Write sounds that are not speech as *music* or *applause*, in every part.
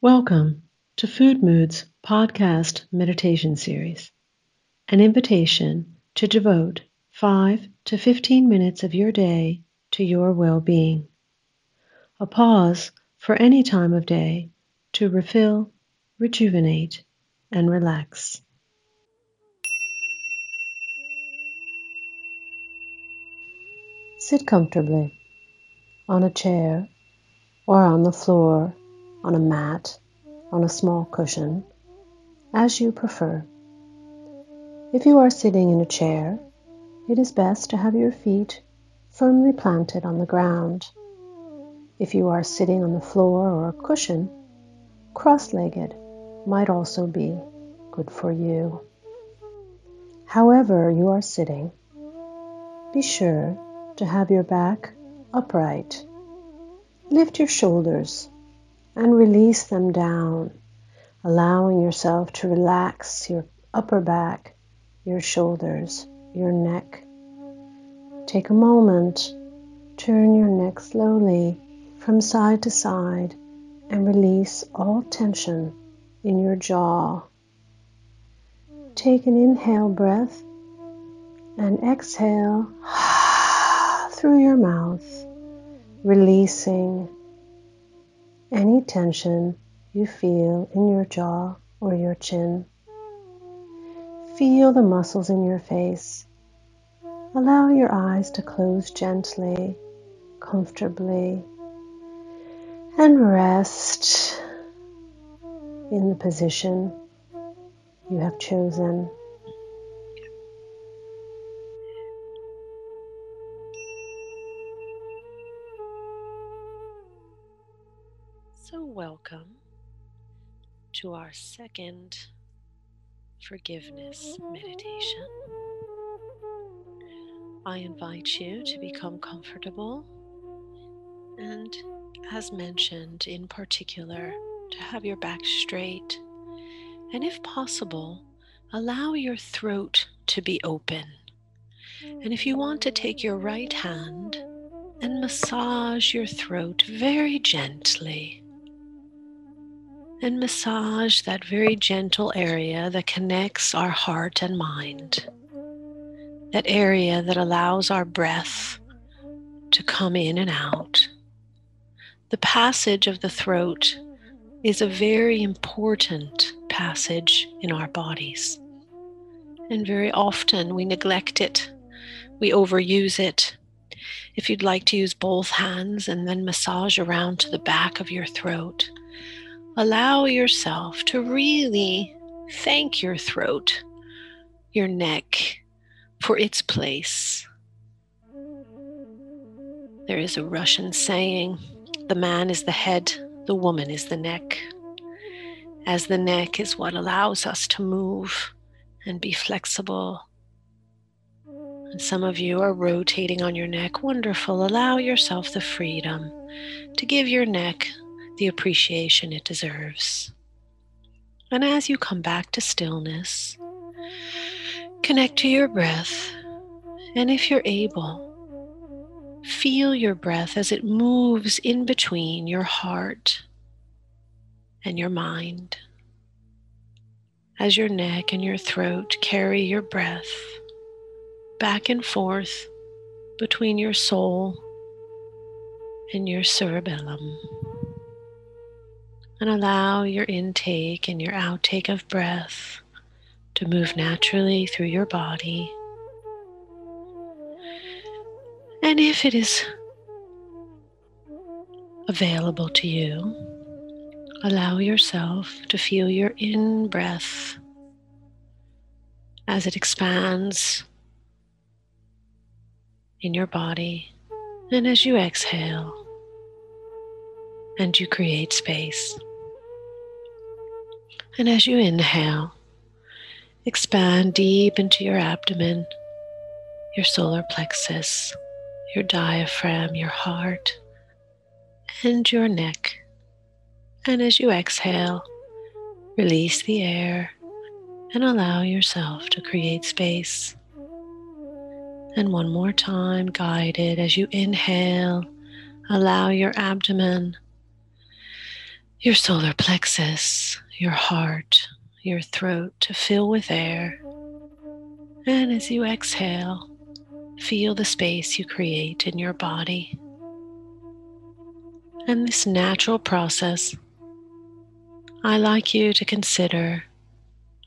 Welcome to Food Moods podcast meditation series, an invitation to devote 5 to 15 minutes of your day to your well being. A pause for any time of day to refill, rejuvenate, and relax. Sit comfortably on a chair or on the floor, on a mat, on a small cushion, as you prefer. If you are sitting in a chair, it is best to have your feet firmly planted on the ground. If you are sitting on the floor or a cushion, cross legged might also be good for you. However, you are sitting, be sure to have your back upright. Lift your shoulders and release them down, allowing yourself to relax your upper back, your shoulders, your neck. Take a moment, turn your neck slowly from side to side and release all tension in your jaw. Take an inhale breath and exhale *sighs* through your mouth, releasing any tension you feel in your jaw or your chin. Feel the muscles in your face. Allow your eyes to close gently, comfortably, and rest in the position you have chosen. To our second forgiveness meditation. I invite you to become comfortable and, as mentioned in particular, to have your back straight and, if possible, allow your throat to be open. And if you want to take your right hand and massage your throat very gently and massage that very gentle area that connects our heart and mind. That area that allows our breath to come in and out. The passage of the throat is a very important passage in our bodies. And very often we neglect it, we overuse it. If you'd like to use both hands and then massage around to the back of your throat, allow yourself to really thank your throat, your neck, for its place. There is a Russian saying the man is the head, the woman is the neck. As the neck is what allows us to move and be flexible. And some of you are rotating on your neck. Wonderful. Allow yourself the freedom to give your neck the appreciation it deserves. And as you come back to stillness, connect to your breath. And if you're able, feel your breath as it moves in between your heart and your mind. As your neck and your throat carry your breath back and forth between your soul and your cerebellum and allow your intake and your outtake of breath to move naturally through your body. And if it is available to you, allow yourself to feel your in breath as it expands in your body, and as you exhale and you create space. And as you inhale, expand deep into your abdomen, your solar plexus, your diaphragm, your heart, and your neck. And as you exhale, release the air and allow yourself to create space. And one more time, guided as you inhale, allow your abdomen your solar plexus, your heart, your throat to fill with air. And as you exhale, feel the space you create in your body. And this natural process, I like you to consider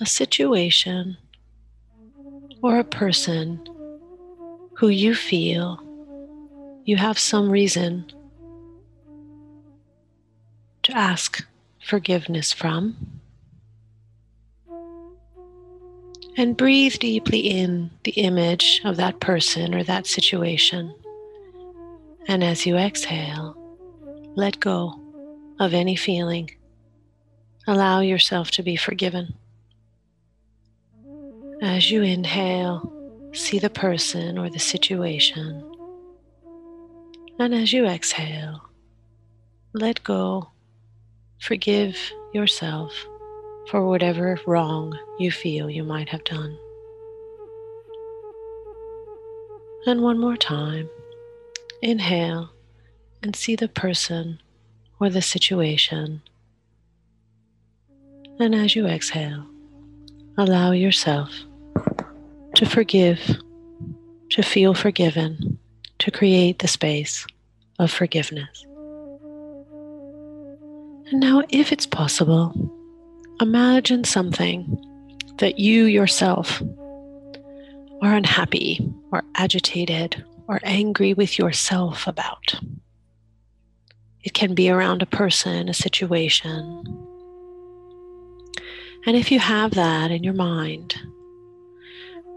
a situation or a person who you feel you have some reason to ask forgiveness from. And breathe deeply in the image of that person or that situation. And as you exhale, let go of any feeling. Allow yourself to be forgiven. As you inhale, see the person or the situation. And as you exhale, let go, forgive yourself for whatever wrong you feel you might have done. And one more time, inhale and see the person or the situation. And as you exhale, allow yourself to forgive, to feel forgiven, to create the space of forgiveness. And now, if it's possible, imagine something that you yourself are unhappy or agitated or angry with yourself about. It can be around a person, a situation. And if you have that in your mind,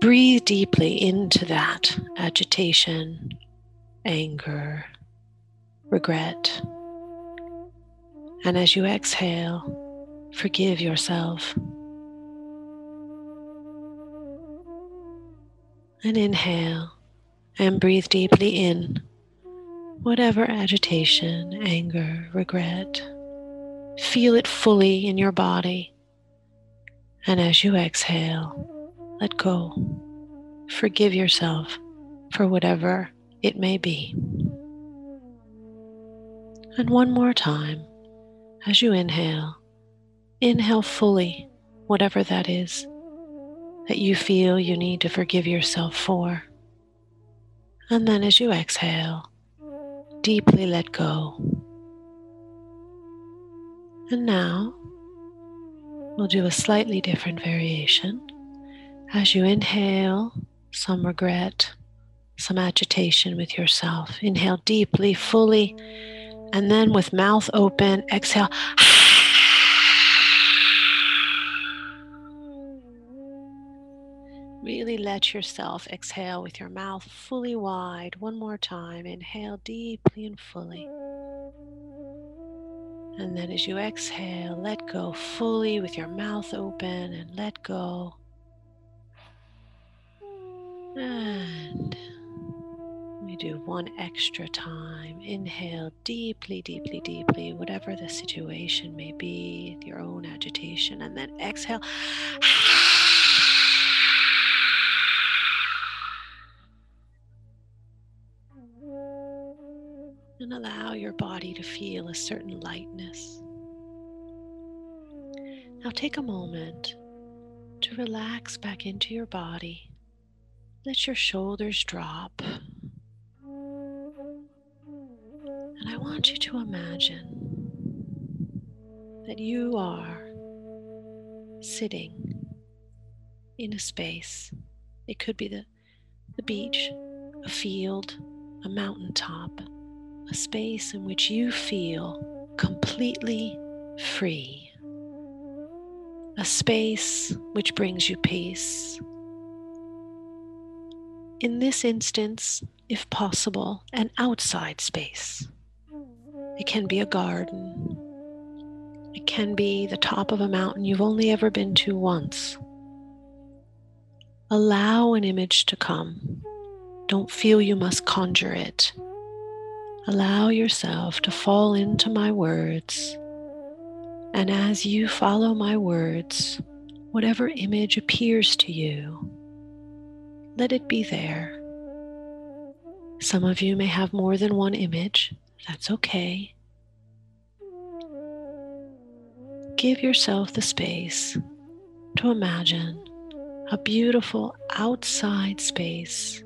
breathe deeply into that agitation, anger, regret. And as you exhale, forgive yourself. And inhale and breathe deeply in whatever agitation, anger, regret. Feel it fully in your body. And as you exhale, let go. Forgive yourself for whatever it may be. And one more time, as you inhale, inhale fully, whatever that is that you feel you need to forgive yourself for. And then as you exhale, deeply let go. And now we'll do a slightly different variation. As you inhale, some regret, some agitation with yourself. Inhale deeply, fully, and then with mouth open, exhale. Really let yourself exhale with your mouth fully wide. One more time. Inhale deeply and fully. And then as you exhale, let go fully with your mouth open and let go. And we do one extra time. Inhale deeply, deeply, deeply, whatever the situation may be, your own agitation, and then exhale. and allow your body to feel a certain lightness. Now take a moment to relax back into your body. Let your shoulders drop. Want you to imagine that you are sitting in a space. It could be the, the beach, a field, a mountaintop a space in which you feel completely free, a space which brings you peace. In this instance, if possible, an outside space. It can be a garden. It can be the top of a mountain you've only ever been to once. Allow an image to come. Don't feel you must conjure it. Allow yourself to fall into my words. And as you follow my words, whatever image appears to you, let it be there. Some of you may have more than one image. That's okay. give yourself the space to imagine a beautiful outside space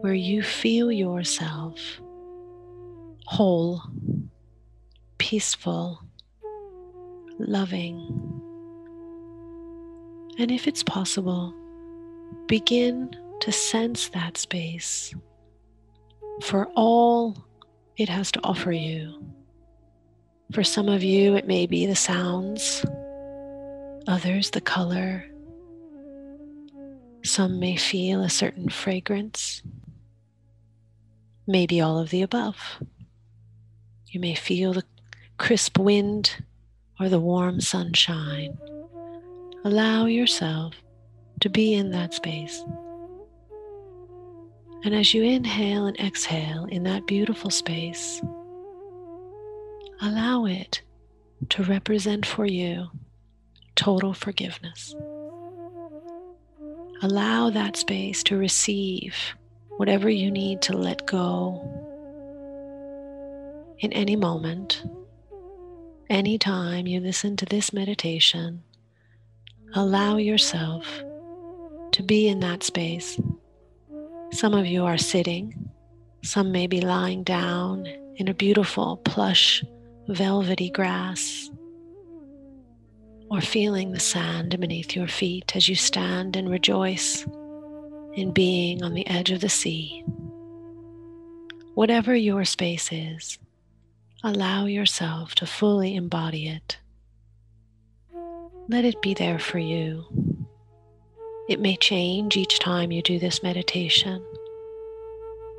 where you feel yourself whole, peaceful, loving. And if it's possible, begin to sense that space for all it has to offer you. For some of you, it may be the sounds, others, the color. Some may feel a certain fragrance, maybe all of the above. You may feel the crisp wind or the warm sunshine. Allow yourself to be in that space. And as you inhale and exhale in that beautiful space, allow it to represent for you total forgiveness. Allow that space to receive whatever you need to let go in any moment, anytime you listen to this meditation. Allow yourself to be in that space some of you are sitting, some may be lying down in a beautiful, plush, velvety grass, or feeling the sand beneath your feet as you stand and rejoice in being on the edge of the sea. Whatever your space is, allow yourself to fully embody it. Let it be there for you. It may change each time you do this meditation.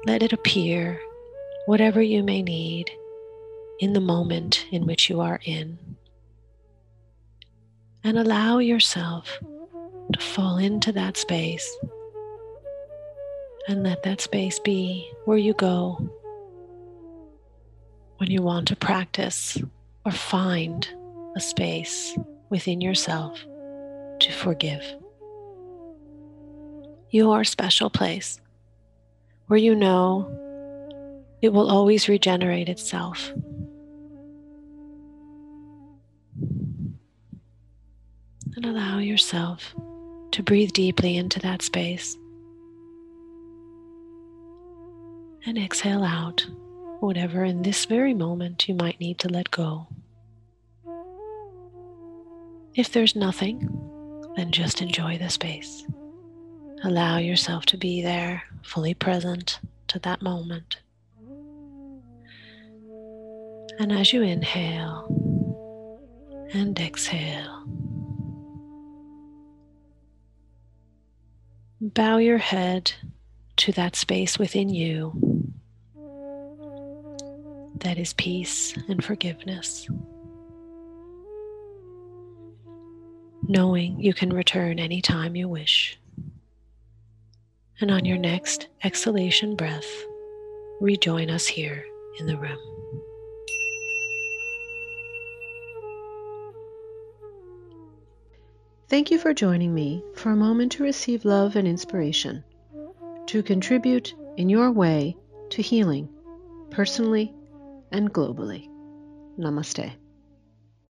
Let it appear, whatever you may need, in the moment in which you are in. And allow yourself to fall into that space and let that space be where you go when you want to practice or find a space within yourself to forgive your special place where you know it will always regenerate itself. And allow yourself to breathe deeply into that space. And exhale out whatever in this very moment you might need to let go. If there's nothing, then just enjoy the space. Allow yourself to be there, fully present to that moment. And as you inhale and exhale, bow your head to that space within you that is peace and forgiveness. Knowing you can return anytime you wish. And on your next exhalation breath, rejoin us here in the room. Thank you for joining me for a moment to receive love and inspiration, to contribute in your way to healing, personally and globally. Namaste.